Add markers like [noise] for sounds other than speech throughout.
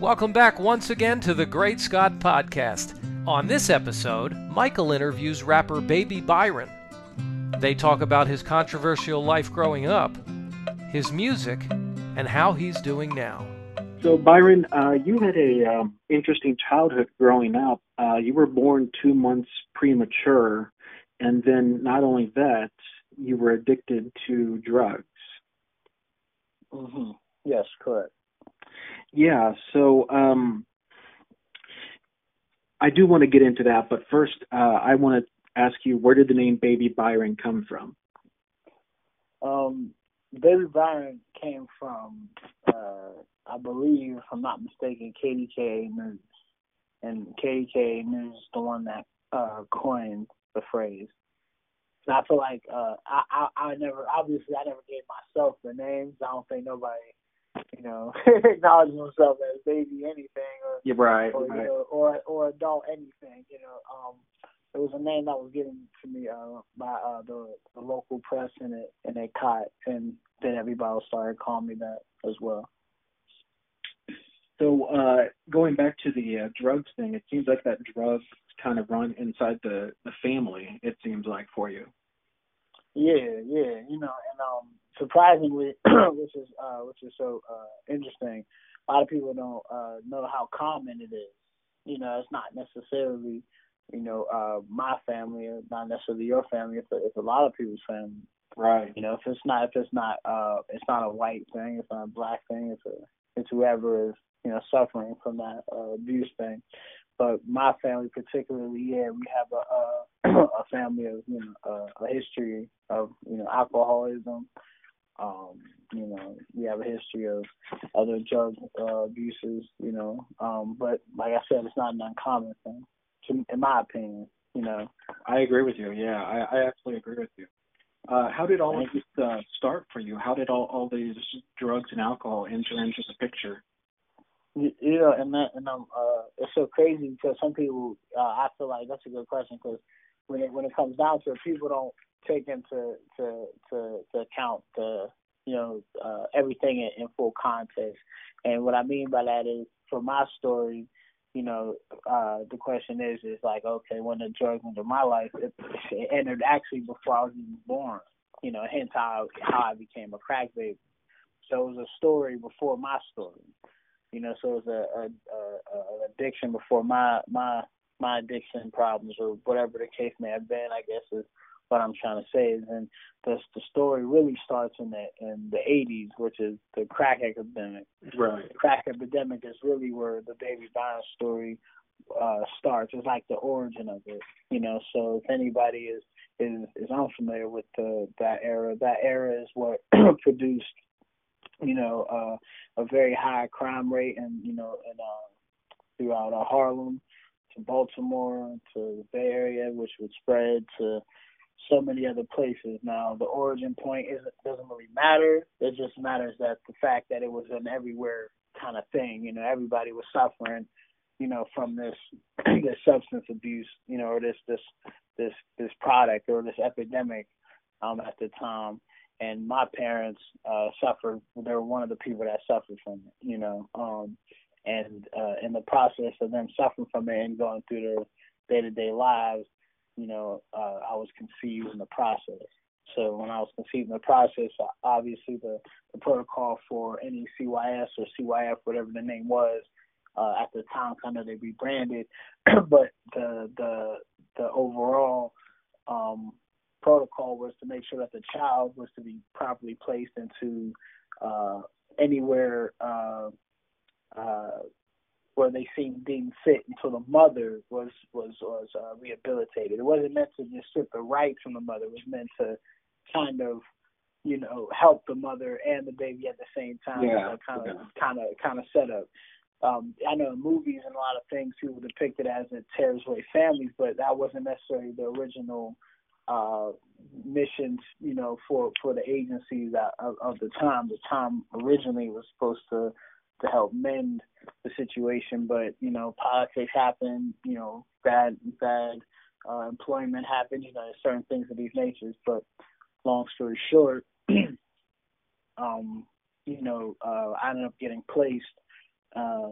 Welcome back once again to the Great Scott Podcast. On this episode, Michael interviews rapper Baby Byron. They talk about his controversial life growing up, his music, and how he's doing now. So Byron, uh, you had a um, interesting childhood growing up. Uh, you were born two months premature, and then not only that, you were addicted to drugs. Mm-hmm. Yes, correct. Yeah. So um, I do want to get into that, but first, uh, I want to ask you, where did the name Baby Byron come from? Um, Baby Byron came from, uh, I believe, if I'm not mistaken, KDK News, and KDK News is the one that uh, coined the phrase. And I feel like uh, I, I I never obviously I never gave myself the names. I don't think nobody you know [laughs] acknowledges himself as baby anything or yeah, right, or, right. You know, or or adult anything. You know, um, it was a name that was given to me uh, by uh, the, the local press and it and they caught and then everybody started calling me that as well. So uh, going back to the uh, drugs thing, it seems like that drugs kind of run inside the the family. It seems like for you. Yeah, yeah, you know, and um, surprisingly, [clears throat] which is uh, which is so uh, interesting, a lot of people don't uh, know how common it is. You know, it's not necessarily, you know, uh, my family, or not necessarily your family. It's a, it's a lot of people's family. Right. You know, if it's not if it's not uh, it's not a white thing, it's not a black thing. It's a it's whoever is you know suffering from that uh, abuse thing. But my family particularly, yeah, we have a a, [clears throat] a family of you know a, a history of you know alcoholism. Um, you know, we have a history of other drug uh, abuses. You know, um, but like I said, it's not an uncommon thing, to, in my opinion. You know, I agree with you. Yeah, I, I absolutely agree with you. Uh, how did all of this uh, start for you? How did all, all these drugs and alcohol enter into the picture? You know, and that, and um, uh, it's so crazy because some people, uh, I feel like that's a good question because when it when it comes down to it, people don't take into to to to account the you know uh, everything in, in full context. And what I mean by that is, for my story, you know, uh, the question is is like, okay, when the drugs into my life, it, it entered actually before I was even born. You know, hence how how I became a crack baby. So it was a story before my story you know, so it was a, a, a, an addiction before my my my addiction problems or whatever the case may have been. I guess is what I'm trying to say. Is and the the story really starts in the in the 80s, which is the crack epidemic. Right. The crack epidemic is really where the Baby Byron story uh starts. It's like the origin of it, you know. So if anybody is is is unfamiliar with the that era, that era is what [clears throat] produced you know, uh, a very high crime rate and, you know, and, uh, throughout uh, Harlem to Baltimore to the Bay Area, which would spread to so many other places. Now, the origin point isn't, doesn't really matter. It just matters that the fact that it was an everywhere kind of thing. You know, everybody was suffering, you know, from this [clears throat] this substance abuse, you know, or this this this this product or this epidemic um, at the time and my parents uh suffered they were one of the people that suffered from it you know um and uh in the process of them suffering from it and going through their day to day lives you know uh i was conceived in the process. So when i was conceived in the process obviously the the protocol for any cys or cyf whatever the name was uh at the time kind of they rebranded [clears throat] but the the the overall um protocol was to make sure that the child was to be properly placed into uh, anywhere uh, uh, where they seemed deemed fit until the mother was was was uh, rehabilitated. It wasn't meant to just strip the rights from the mother. It was meant to kind of you know help the mother and the baby at the same time. Yeah, kind of kind of kind of setup. Um, I know in movies and a lot of things people depict it as it tears away families, but that wasn't necessarily the original uh, missions, you know, for for the agencies of, of the time. The time originally was supposed to to help mend the situation, but you know, politics happened. You know, bad bad uh, employment happened. You know, certain things of these natures. But long story short, [clears throat] um, you know, uh, I ended up getting placed uh,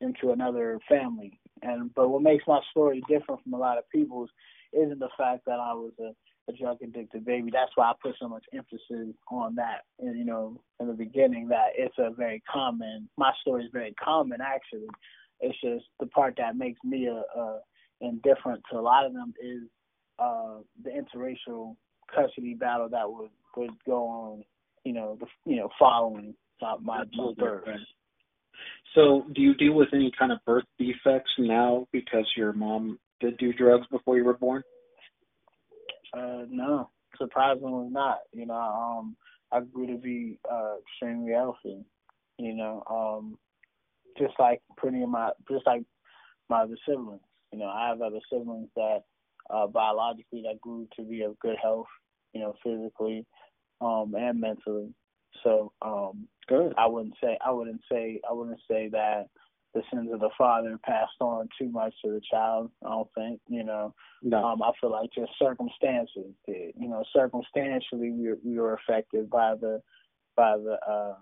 into another family. And but what makes my story different from a lot of people's isn't the fact that I was a, a drug addicted baby. That's why I put so much emphasis on that. And you know, in the beginning, that it's a very common. My story is very common actually. It's just the part that makes me a, a indifferent to a lot of them is uh the interracial custody battle that would would go on. You know, the you know following my my, my birth. So, do you deal with any kind of birth defects now because your mom did do drugs before you were born? Uh, no, surprisingly not. You know, um, I grew to be uh, extremely healthy. You know, um, just like pretty my, just like my other siblings. You know, I have other siblings that uh, biologically that grew to be of good health. You know, physically, um, and mentally. So, um, good. I wouldn't say I wouldn't say I wouldn't say that the sins of the father passed on too much to the child. I don't think, you know. No. Um, I feel like just circumstances did. You know, circumstantially we were, we were affected by the by the uh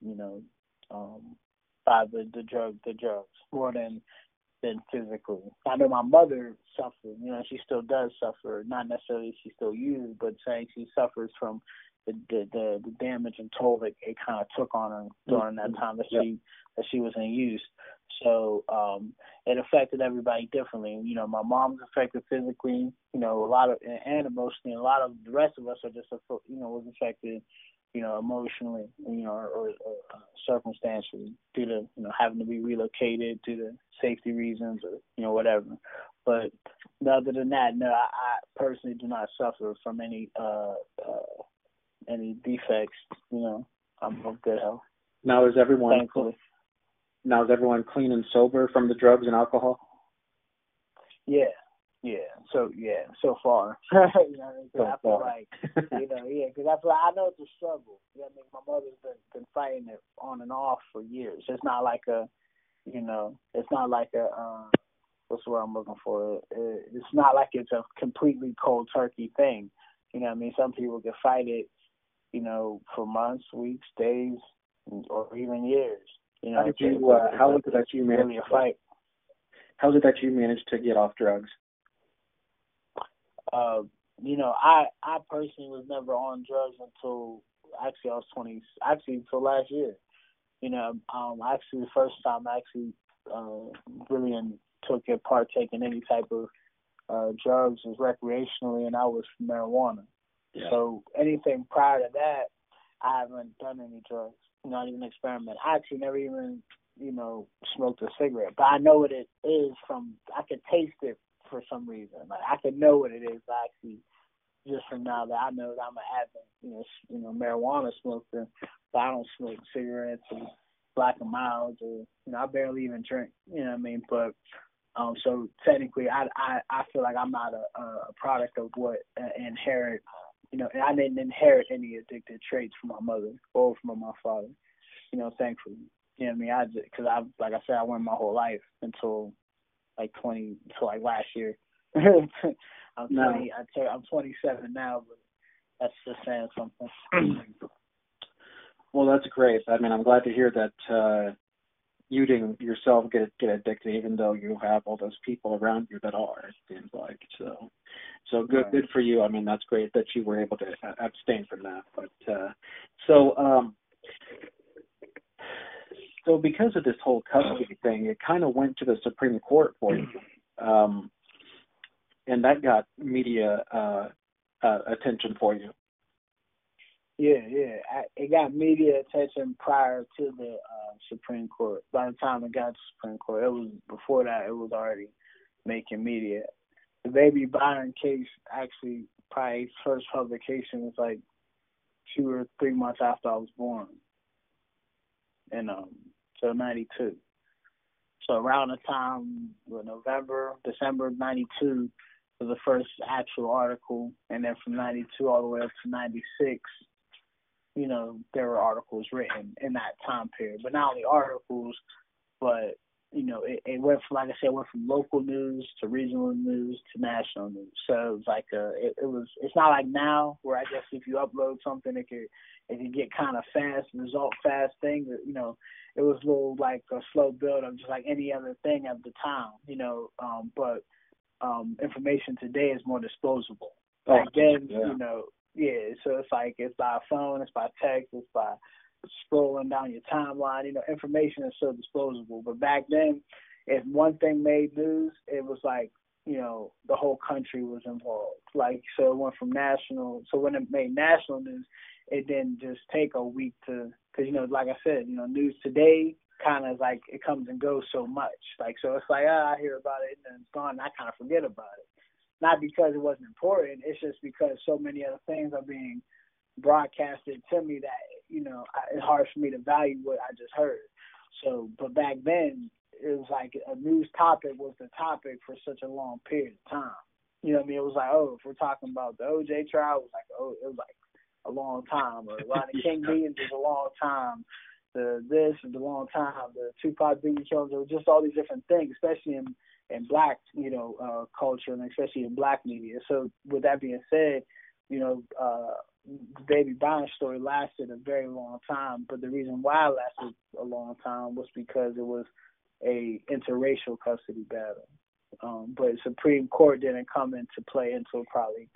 you know, um by the, the drug the drugs more than than physically. I know my mother suffered, you know, she still does suffer, not necessarily she still uses, but saying she suffers from the the the, the damage and toll that it kind of took on her during that time that Yep. she that she was in use. So um it affected everybody differently. You know, my mom's affected physically. You know, a lot of and emotionally. A lot of the rest of us are just you know was affected. You know, emotionally. You know, or, or, or uh, circumstantially due to you know having to be relocated due to safety reasons or you know whatever. But other than that, no, I, I personally do not suffer from any uh, uh any defects. You know, I'm of good health. Now is everyone Thankfully. now is everyone clean and sober from the drugs and alcohol? Yeah, yeah. So yeah, so far. [laughs] you know, So I feel far. like you know, yeah, because I feel I know it's a struggle. You know, I mean, my mother's been been fighting it on and off for years. It's not like a, you know, it's not like a. Uh, what's the word I'm looking for? It, it's not like it's a completely cold turkey thing. You know, what I mean, some people can fight it, you know, for months, weeks, days, or even years. You know, How did you, uh, how is it that you really managed a fight. How's it that you managed to get off drugs? uh, you know, I I personally was never on drugs until actually I was twenty actually until last year. You know, um actually the first time I actually uh really in, took a partake in any type of uh drugs was recreationally and I was marijuana. Yeah. So anything prior to that I haven't done any drugs, not even experiment. I actually never even, you know, smoked a cigarette. But I know what it is from I could taste it for some reason. Like I could know what it is actually just from now that I know that I'm an avid, you know, you know, marijuana smoker, but I don't smoke cigarettes or black and milds or you know, I barely even drink. You know what I mean? But um so technically I I, I feel like I'm not a, a product of what uh, inherit you know, and I didn't inherit any addicted traits from my mother or from my father. You know, thankfully. You know what I mean? I just, cause I, like I said, I went my whole life until like 20, until like last year. [laughs] I'm No. 20, I tell, I'm 27 now, but that's just saying something. [clears throat] Well, that's great. I mean, I'm glad to hear that uh, you didn't yourself get get addicted, even though you have all those people around you that are. It seems like so. So good, Right. good for you. I mean, that's great that you were able to abstain from that. But uh, so, um, so because of this whole custody thing, it kind of went to the Supreme Court for you, um, and that got media uh, uh, attention for you. Yeah, yeah. I, it got media attention prior to the uh, Supreme Court. By the time it got to Supreme Court, it was before that. It was already making media. The Baby Byron case actually probably first publication was like two or three months after I was born, in um so '92. So around the time, what, November, December of '92 was the first actual article, and then from '92 all the way up to '96 you know, there were articles written in that time period. But not only articles, but you know, it, it went from like I said, it went from local news to regional news to national news. So it was like a, it, it was. It's not like now where I guess if you upload something, it could it could get kind of fast, result fast thing. You know, it was a little like a slow build up, just like any other thing at the time. You know, um, but um, information today is more disposable. Oh, Back then, yeah. you know, yeah. So it's like it's by phone, it's by text, it's by scrolling down your timeline. You know, information is so disposable. But back then, if one thing made news, it was like you know the whole country was involved. Like so, it went from national. So when it made national news, it didn't just take a week to because you know, like I said, you know, news today kind of like it comes and goes so much. Like so, it's like ah, I hear about it and then it's gone. And I kind of forget about it. Not because it wasn't important. It's just because so many other things are being broadcasted to me that you know it's hard for me to value what I just heard. So, but back then it was like a news topic was the topic for such a long period of time. You know what I mean? It was like, oh, if we're talking about the OJ trial, it was like, oh, it was like a long time. Or Rodney [laughs] King meetings was a long time. The this is a long time. The Tupac Biggie killings, there were just all these different things, especially in in black, you know, uh, culture and especially in black media. So with that being said, you know, uh, the Baby Byron story lasted a very long time, but the reason why it lasted a long time was because it was a interracial custody battle. Um, but Supreme Court didn't come into play until probably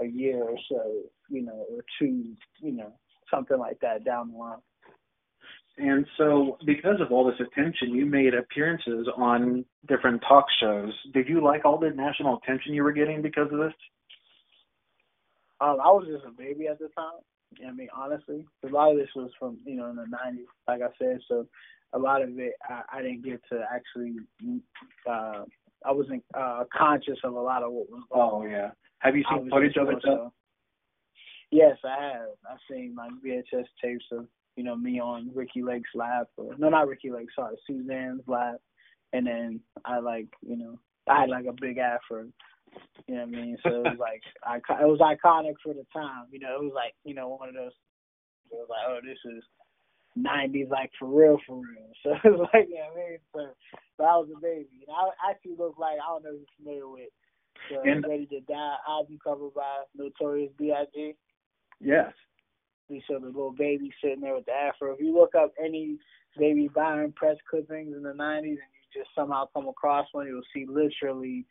a year or so, you know, or two, you know, something like that down the line. And so, because of all this attention, you made appearances on different talk shows. Did you like all the national attention you were getting because of this? Um, I was just a baby at the time. I mean, honestly, a lot of this was from you know in the '90s, like I said. So a lot of it, I, I didn't get to actually. Uh, I wasn't uh, conscious of a lot of what was going on. Oh yeah. Have you seen footage of it though? Yes, I have. I've seen like VHS tapes of you know me on Ricki Lake's lap, or no, not Ricki Lake, sorry, Suzanne's lap, and then I like you know I had like a big afro. You know what I mean? So it was like [laughs] I, it was iconic for the time. You know, it was like you know one of those. It was like, oh, this is '90s, like for real, for real. [laughs] So it was like, you know what I mean? So, but I was a baby, and I actually looked like I don't know if you're familiar with the And- Ready to Die album cover by Notorious B.I.G. Yes. We saw the little baby sitting there with the afro. If you look up any baby Byron press clippings in the '90s, and you just somehow come across one, you'll see literally,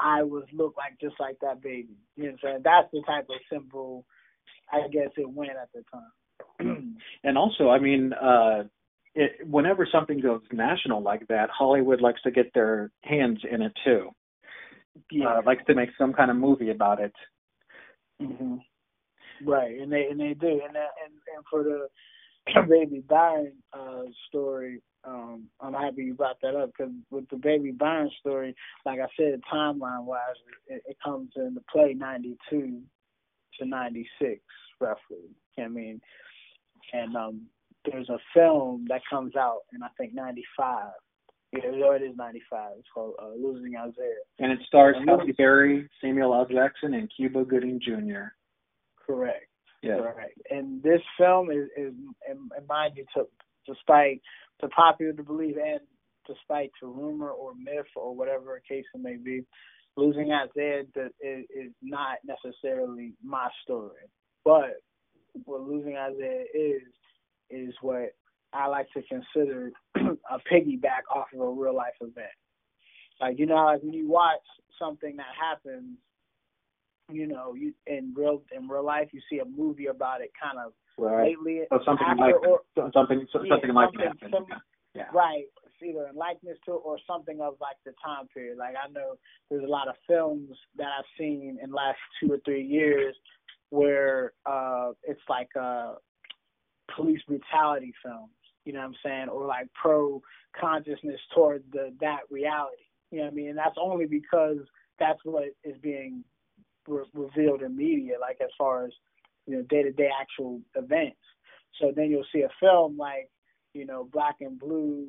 I was look like just like that baby. You know what I'm saying? That's the type of simple, I guess it went at the time. [clears throat] And also, I mean, uh, it, whenever something goes national like that, Hollywood likes to get their hands in it too. yeah. Uh, likes to make some kind of movie about it. hmm Right, and they and they do, and that, and and for the [clears throat] baby Byron uh story, um, I'm happy you brought that up because with the baby Byron story, like I said, timeline wise, it, it comes into play '92 to '96 roughly. I mean, and um, there's a film that comes out in I think '95. Yeah, it is '95. It's called uh, Losing Isaiah. And it stars Halle Berry, Samuel L. Jackson, and Cuba Gooding Jr. Correct. Yeah. Right. And this film is, is and, and mind you, to, despite the popular belief and despite the rumor or myth or whatever the case it may be, losing Isaiah is, is not necessarily my story. But what losing Isaiah is is what I like to consider [clears throat] a piggyback off of a real life event. Like you know, like when you watch something that happens you know, you in real in real life, you see a movie about it kind of Right. lately. So something after like or, something so- yeah, something like something that. sim- Yeah. right, it's either in likeness to it or something of like the time period. Like I know there's a lot of films that I've seen in the last two or three years where uh it's like uh police brutality films, you know what I'm saying, or like pro consciousness toward the that reality. You know what I mean? And that's only because that's what is being re- revealed in media, like as far as you know, day to day actual events. So then you'll see a film like, you know, Black and Blue,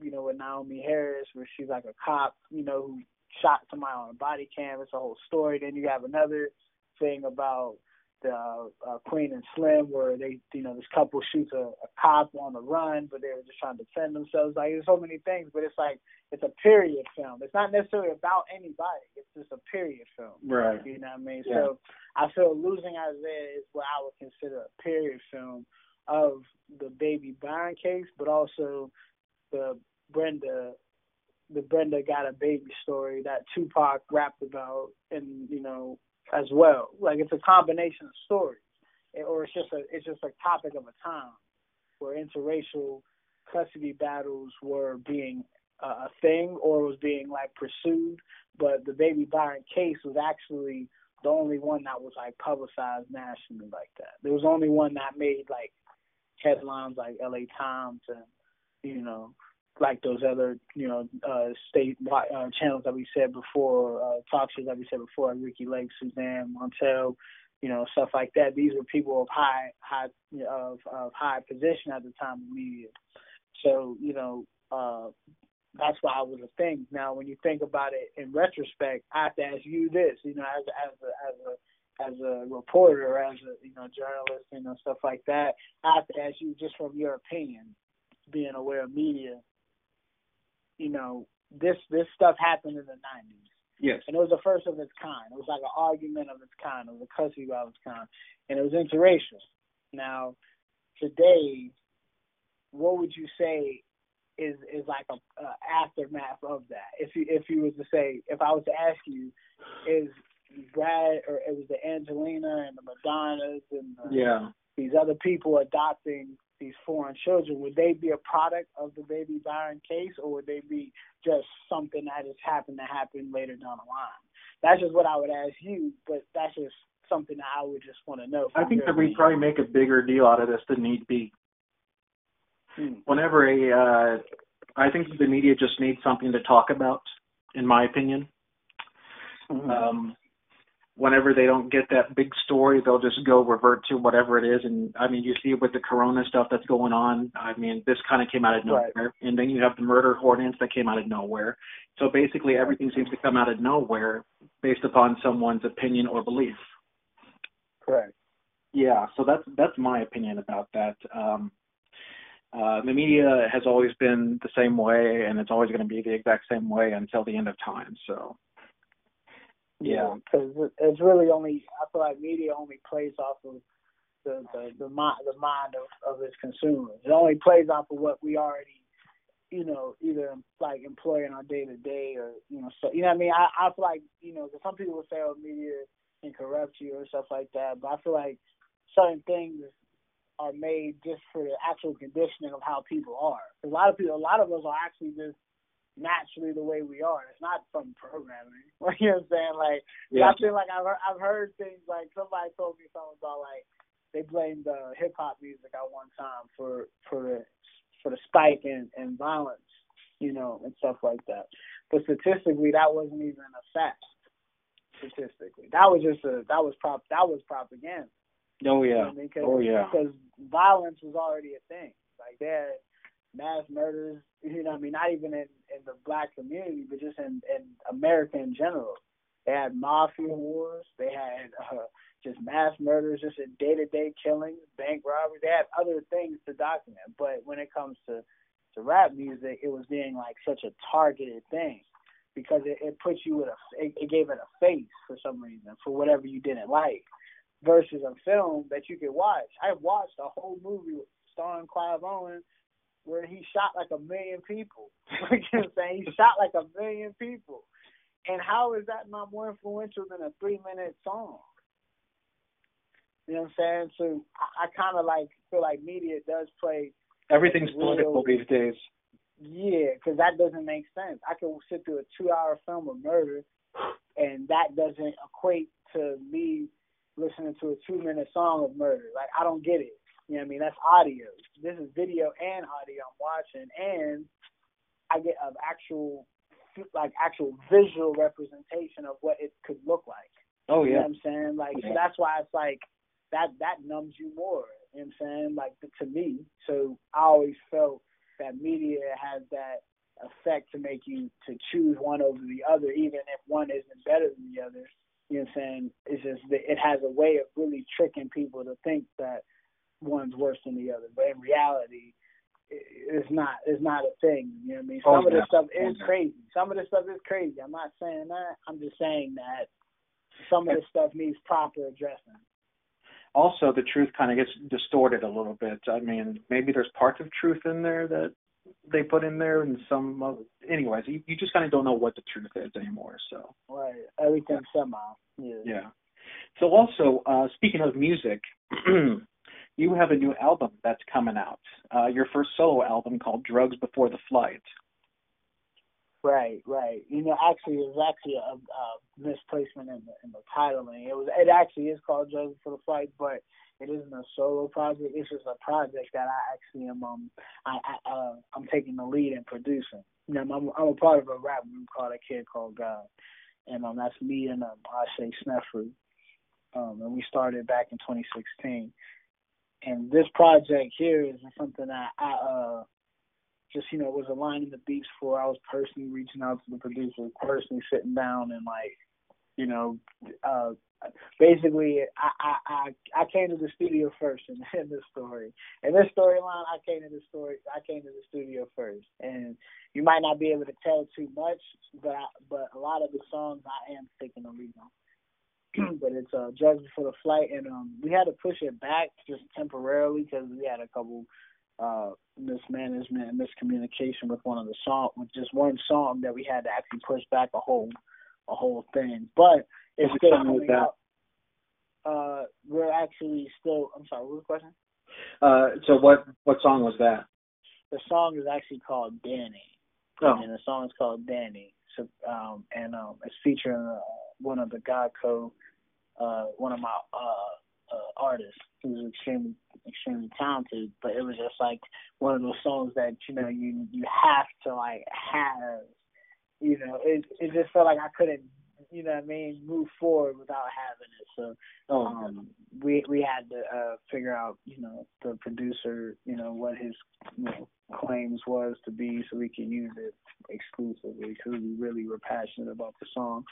you know, with Naomie Harris, where she's like a cop, you know, who shot somebody on a body cam. It's a whole story. Then you have another thing about the uh, Queen and Slim, where they, you know, this couple shoots a, a cop on the run, but they were just trying to defend themselves. Like there's so many things, but it's like it's a period film. It's not necessarily about anybody. It's just a period film. Right. You know what I mean? Yeah. So I feel losing Isaiah is what I would consider a period film of the Baby Byron case, but also the Brenda the Brenda got a baby story that Tupac rapped about, and you know as well. Like it's a combination of stories, or it's just a it's just a topic of a time where interracial custody battles were being uh, a thing or was being like pursued. But the Baby Byron case was actually the only one that was like publicized nationally like that. There was only one that made like headlines like L.A. Times and you know like those other, you know, uh, state uh, channels that we said before, uh, talk shows that we said before, Ricki Lake, Suzanne Montel, you know, stuff like that. These were people of high, high, of, of high position at the time of media. So, you know, uh, that's why I was a thing. Now, when you think about it in retrospect, I have to ask you this, you know, as as a, as a as a reporter, as a you know journalist, you know stuff like that. I have to ask you just from your opinion, being aware of media, you know, this this stuff happened in the nineties. Yes. And it was the first of its kind. It was like an argument of its kind. It was a custody of its kind. And it was interracial. Now, today, what would you say is is like a, a aftermath of that? If you if you was to say, if I was to ask you, is Brad or it was the Angelina and the Madonnas and the, Yeah. these other people adopting these foreign children, would they be a product of the Baby Byron case, or would they be just something that just happened to happen later down the line? That's just what I would ask you, but that's just something that I would just want to know. I think that we probably make a bigger deal out of this than need be. Hmm. Whenever a, uh, I think the media just needs something to talk about, in my opinion. Mhm. Um, whenever they don't get that big story, they'll just go revert to whatever it is. And I mean, you see with the Corona stuff that's going on. I mean, this kind of came out of nowhere, Right. and then you have the murder hornets that came out of nowhere. So basically, everything seems to come out of nowhere based upon someone's opinion or belief. Correct. Yeah, so that's that's my opinion about that. Um, uh, the media has always been the same way, and it's always going to be the exact same way until the end of time. So, yeah, because it's really only I feel like media only plays off of the the the mind the mind of, of its consumers. It only plays off of what we already, you know, either like employ in our day to day or you know, so you know what I mean. I I feel like you know, 'cause some people will say, oh, media can corrupt you or stuff like that, but I feel like certain things are made just for the actual conditioning of how people are. 'Cause a lot of people, a lot of us are actually just naturally the way we are. It's not from programming. [laughs] you know what I'm saying? Like yeah, I feel like I've heard, I've heard things like somebody told me something about like they blamed uh, hip hop music at one time for for the for the spike in, in violence, you know, and stuff like that. But statistically, that wasn't even a fact. Statistically, that was just a that was prop that was propaganda. oh You know yeah, I mean? Cause, oh yeah, Because violence was already a thing. Like had mass murders. [laughs] You know, I mean, not even in in the black community, but just in in America in general. They had mafia wars. They had uh, just mass murders, just in day to day killings, bank robberies. They had other things to document. But when it comes to to rap music, it was being like such a targeted thing because it, it puts you with a it, it gave it a face for some reason for whatever you didn't like versus a film that you could watch. I watched a whole movie starring Clive Owen where he shot like a million people. [laughs] you know what I'm saying? He shot like a million people. And how is that not more influential than a three minute song? You know what I'm saying? So I, I kind of like feel like media does play everything's real- political these days. yeah, because that doesn't make sense. I can sit through a two-hour film of murder, and that doesn't equate to me listening to a two-minute song of murder. Like I don't get it. You know what I mean? That's audio. This is video and audio I'm watching, and I get an actual, like actual visual representation of what it could look like. Oh You know yeah, what I'm saying? Like so that's why it's like that that numbs you more. You know what I'm saying? Like to me. So I always felt that media has that effect to make you to choose one over the other, even if one isn't better than the other. You know what I'm saying? It's just it has a way of really tricking people to think that one's worse than the other, but in reality, it's not it's not a thing. You know what I mean? Some oh, of this stuff is crazy. Some of this stuff is crazy. I'm not saying that. I'm just saying that some of this stuff needs proper addressing. Also, the truth kind of gets distorted a little bit. I mean, maybe there's parts of truth in there that they put in there, and some. Of, anyways, you, you just kind of don't know what the truth is anymore. So. Right. Everything somehow. Yeah. Yeah. So also, uh, speaking of music, [clears throat] you have a new album that's coming out. Uh, your first solo album called Drugs Before the Flight. Right, right. You know, actually, it was actually a, a misplacement in the, in the titling. It was, it actually is called Drugs Before the Flight, but it isn't a solo project. It's just a project that I actually am, um, I, I, uh, I'm taking the lead in producing. You know, I'm, I'm a part of a rap group called A Kid Called God, and um, that's me and um, Ashe Sneffrey. Um, and we started back in 2016 and this project here is something that I uh just you know was aligning the beats for. I was personally reaching out to the producer, personally sitting down and like you know uh basically I I I, I came to the studio first in, [laughs] in this story. In this storyline, I came to the story. I came to the studio first, and you might not be able to tell too much, but I, but a lot of the songs I am lead on. [clears throat] but it's uh, drugs before the flight, and um, we had to push it back just temporarily because we had a couple uh, mismanagement and miscommunication with one of the song, with just one song that we had to actually push back a whole a whole thing. But it's still coming out. Uh, we're actually still. I'm sorry. What was the question? Uh, so what what song was that? The song is actually called Danny. Oh. And the song is called Danny. So um, and um, it's featuring uh, one of the God Code uh, one of my uh, uh, artists who's extremely extremely talented, but it was just like one of those songs that you know you you have to like have. You know, it it just felt like I couldn't, you know, what I mean, move forward without having it. So um, we we had to uh, figure out, you know, the producer, you know, what his you know claims was to be, so we could use it exclusively because we really were passionate about the song.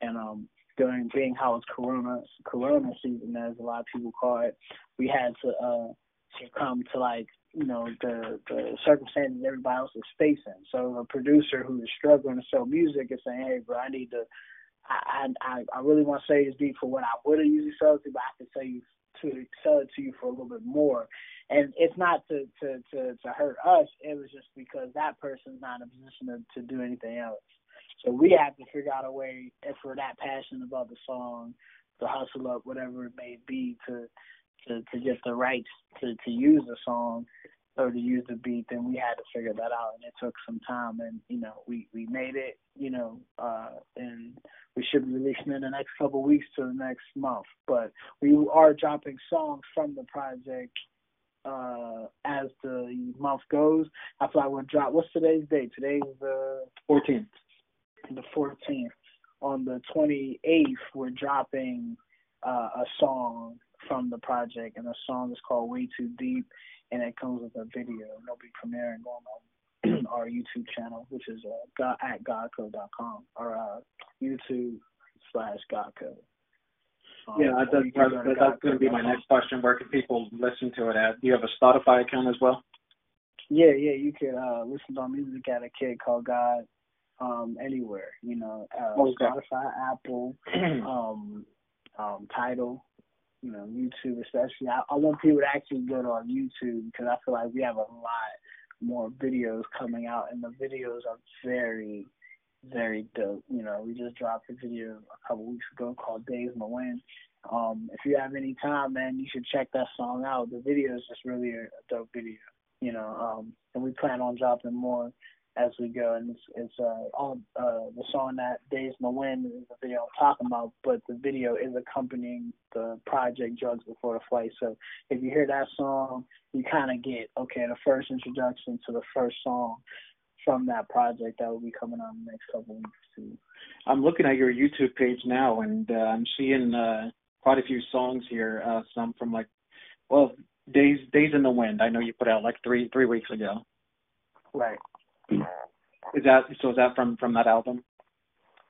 And um, during being how it's Corona Corona season, as a lot of people call it, we had to uh succumb to like you know the the circumstances everybody else is facing. So a producer who is struggling to sell music is saying, "Hey, bro, I need to." I I I really want to say this beat for what I would have usually sold to, but I can sell you to sell it to you for a little bit more. And it's not to to to to hurt us. It was just because that person's not in a position to, to do anything else. So we have to figure out a way, if we're that passionate about the song, to hustle up whatever it may be to to to get the rights to to use the song or to use the beat. Then we had to figure that out, and it took some time. And you know, we we made it. You know, uh, and we should be releasing in the next couple of weeks to the next month. But we are dropping songs from the project uh as the month goes. I feel like we'll drop what's today's date? Today's the fourteenth the 14th. On the 28th, we're dropping uh, a song from the project, and the song is called Way Too Deep, and it comes with a video. And it'll be premiering on [clears throat] our YouTube channel, which is uh, God, at godcode.com or uh, YouTube slash godco. Um, yeah, that's, that's, that's going to be my next question. Where can people listen to it at? Do you have a Spotify account as well? Yeah, yeah, you can uh, listen to our music at a kid called God um, anywhere. You know, uh, okay. Spotify, Apple, [clears throat] um, um, Tidal, you know, YouTube especially. I, I want people to actually go to our YouTube because I feel like we have a lot more videos coming out, and the videos are very, very dope. You know, we just dropped a video a couple weeks ago called Days in the Wind. Um, if you have any time, man, you should check that song out. The video is just really a, a dope video, you know. Um, and we plan on dropping more as we go. And it's, it's uh, on uh, the song that Days in the Wind is the video I'm talking about, but the video is accompanying the project Drugs Before the Flight. So if you hear that song, you kind of get, okay, the first introduction to the first song from that project that will be coming out in the next couple of weeks too. I'm looking at your YouTube page now, and uh, I'm seeing uh, quite a few songs here. Uh, some from like, well, Days Days in the Wind. I know you put out like three three weeks ago. Right. Is that so? Is that from from that album?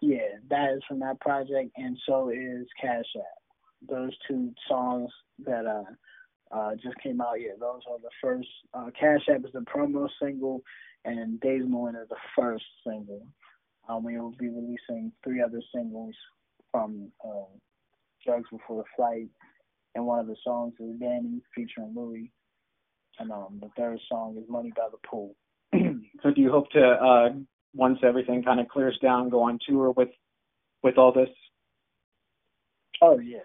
Yeah, that is from that project, and so is Cash App. Those two songs that uh uh just came out. Yeah, those are the first. Uh, Cash App is the promo single, and Days Moon is the first single. Um, we will be releasing three other singles from uh, Drugs Before the Flight, and one of the songs is Danny featuring Louis, and um, the third song is Money by the Pool. So do you hope to, uh, once everything kind of clears down, go on tour with with all this? Oh yeah,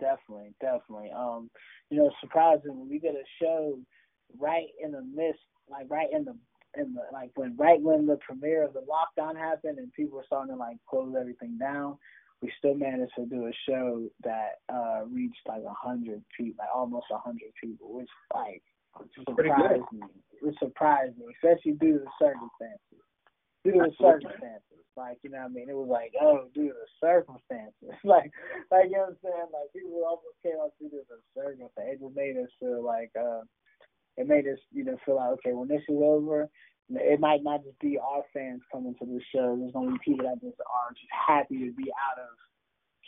definitely, definitely. Um, you know, surprisingly, we did a show right in the midst, like right in the in the like when right when the premiere of the lockdown happened and people were starting to like close everything down we still managed to do a show that uh reached like a hundred people, like almost a hundred people, which like surprised me. It surprised me, especially due to the circumstances. Due to the circumstances. Like, you know what I mean? It was like, oh, due to the circumstances. [laughs] like like you know what I'm saying? Like people almost came up due to the circumstances. It just made us feel like uh it made us, you know, feel like, okay, when this is over, it might not just be our fans coming to the show. There's gonna be people that just are just happy to be out of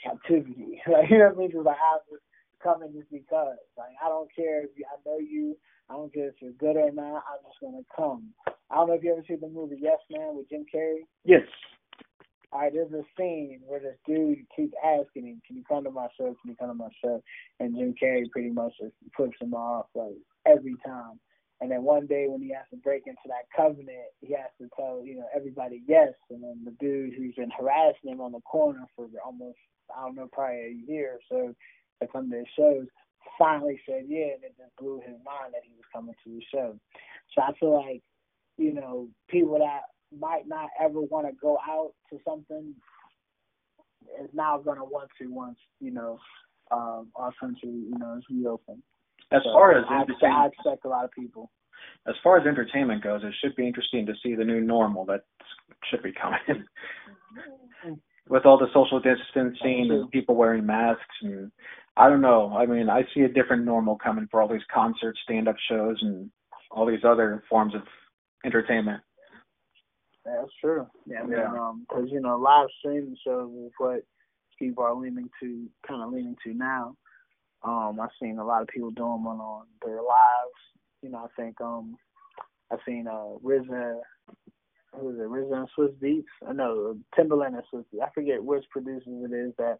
captivity. [laughs] like you know what I mean? Just like I'm just coming just because. Like I don't care if you, I know you. I don't care if you're good or not. I'm just gonna come. I don't know if you ever seen the movie Yes Man with Jim Carrey. Yes. All right, there's a scene where this dude keeps asking him, "Can you come to my show? Can you come to my show?" And Jim Carrey pretty much just puts him off like every time. And then one day when he has to break into that covenant, he has to tell, you know, everybody yes. And then the dude who's been harassing him on the corner for almost, I don't know, probably a year or so to come to his shows, finally said yeah, and it just blew his mind that he was coming to the show. So I feel like, you know, people that might not ever want to go out to something is now going to want to once, you know, um, our country, you know, is reopened. As so far as I expect, I expect a lot of people. As far as entertainment goes, it should be interesting to see the new normal that should be coming. [laughs] With all the social distancing and people wearing masks and I don't know. I mean, I see a different normal coming for all these concerts, stand up shows and all these other forms of entertainment. That's true. Yeah, I mean, yeah. um, cause you know, live streaming shows is what people are leaning to, kind of leaning to now. Um, I've seen a lot of people doing one on their lives. You know, I think um, I've seen uh RZA, who is it, RZA and Swizz Beatz? I know Timbaland and Swizz Beatz. I forget which producers it is that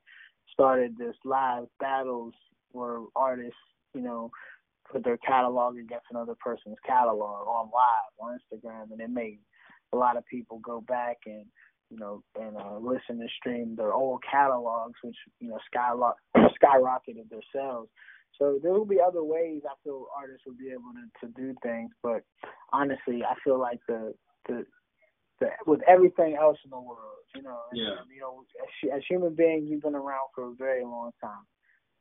started this live battles where artists, you know, put their catalog against another person's catalog on live on Instagram, and it made a lot of people go back and you know, and uh, listen and stream their old catalogs, which you know skyrock [clears throat] skyrocketed their sales. So there will be other ways I feel artists will be able to, to do things, but honestly, I feel like the the the, with everything else in the world, you know, yeah. you know, as, as human beings, we've been around for a very long time.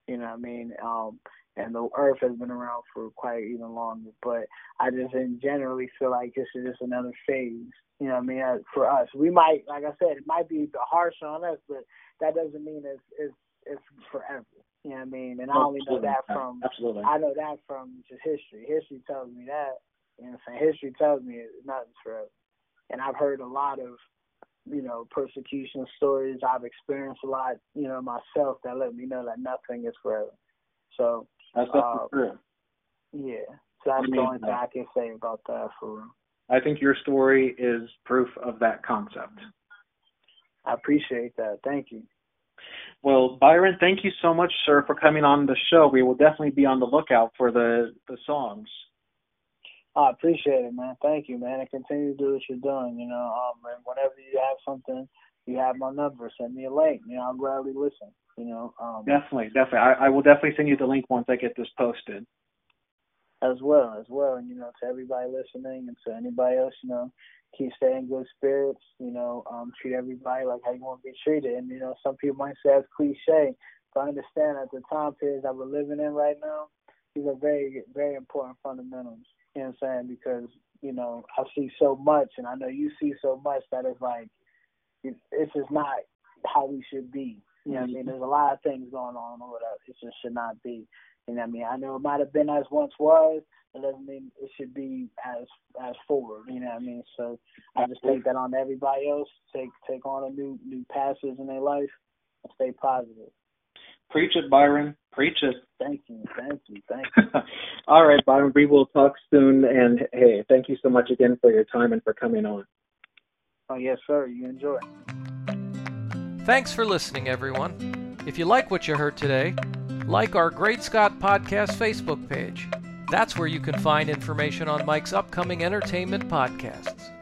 You know what I mean? Um, and the earth has been around for quite even longer. But I just in generally feel like this is just another phase. You know what I mean? Uh, for us, we might, like I said, it might be harsh on us, but that doesn't mean it's it's it's forever. You know what I mean? And I only know that from Absolutely. I know that from just history. History tells me that. You know what I'm saying? History tells me nothing's forever. And I've heard a lot of you know, persecution stories. I've experienced a lot, you know, myself that let me know that nothing is forever. So that's uh, true. Yeah. So that's I mean, the only thing I can say about that for real. I think your story is proof of that concept. I appreciate that. Thank you. Well, Byron, thank you so much, sir, for coming on the show. We will definitely be on the lookout for the the songs. I appreciate it, man. Thank you, man, and continue to do what you're doing. You know, um, and whenever you have something, you have my number. Send me a link. You know, I'll gladly listen. You know, um, definitely, definitely. I, I will definitely send you the link once I get this posted. As well, as well, and you know, to everybody listening and to anybody else, you know, keep staying good spirits. You know, um, treat everybody like how you want to be treated. And you know, some people might say it's cliche, but I understand at the time period that we're living in right now, these are very, very important fundamentals. You know what I'm saying? Because, you know, I see so much and I know you see so much that it's like it's just not how we should be. You know what I mean? Mm-hmm. There's a lot of things going on or whatever. It just should not be. You know what I mean? I know it might have been as once was, but it doesn't mean it should be as as forward. You know what I mean? So I just take that on everybody else. Take take on a new new passage in their life and stay positive. Preach it, Byron. Preach it. Thank you, thank you, thank you. [laughs] All right, Byron. We will talk soon. And hey, thank you so much again for your time and for coming on. Oh yes, sir. You enjoy. Thanks for listening, everyone. If you like what you heard today, like our Great Scott Podcast Facebook page. That's where you can find information on Mike's upcoming entertainment podcasts.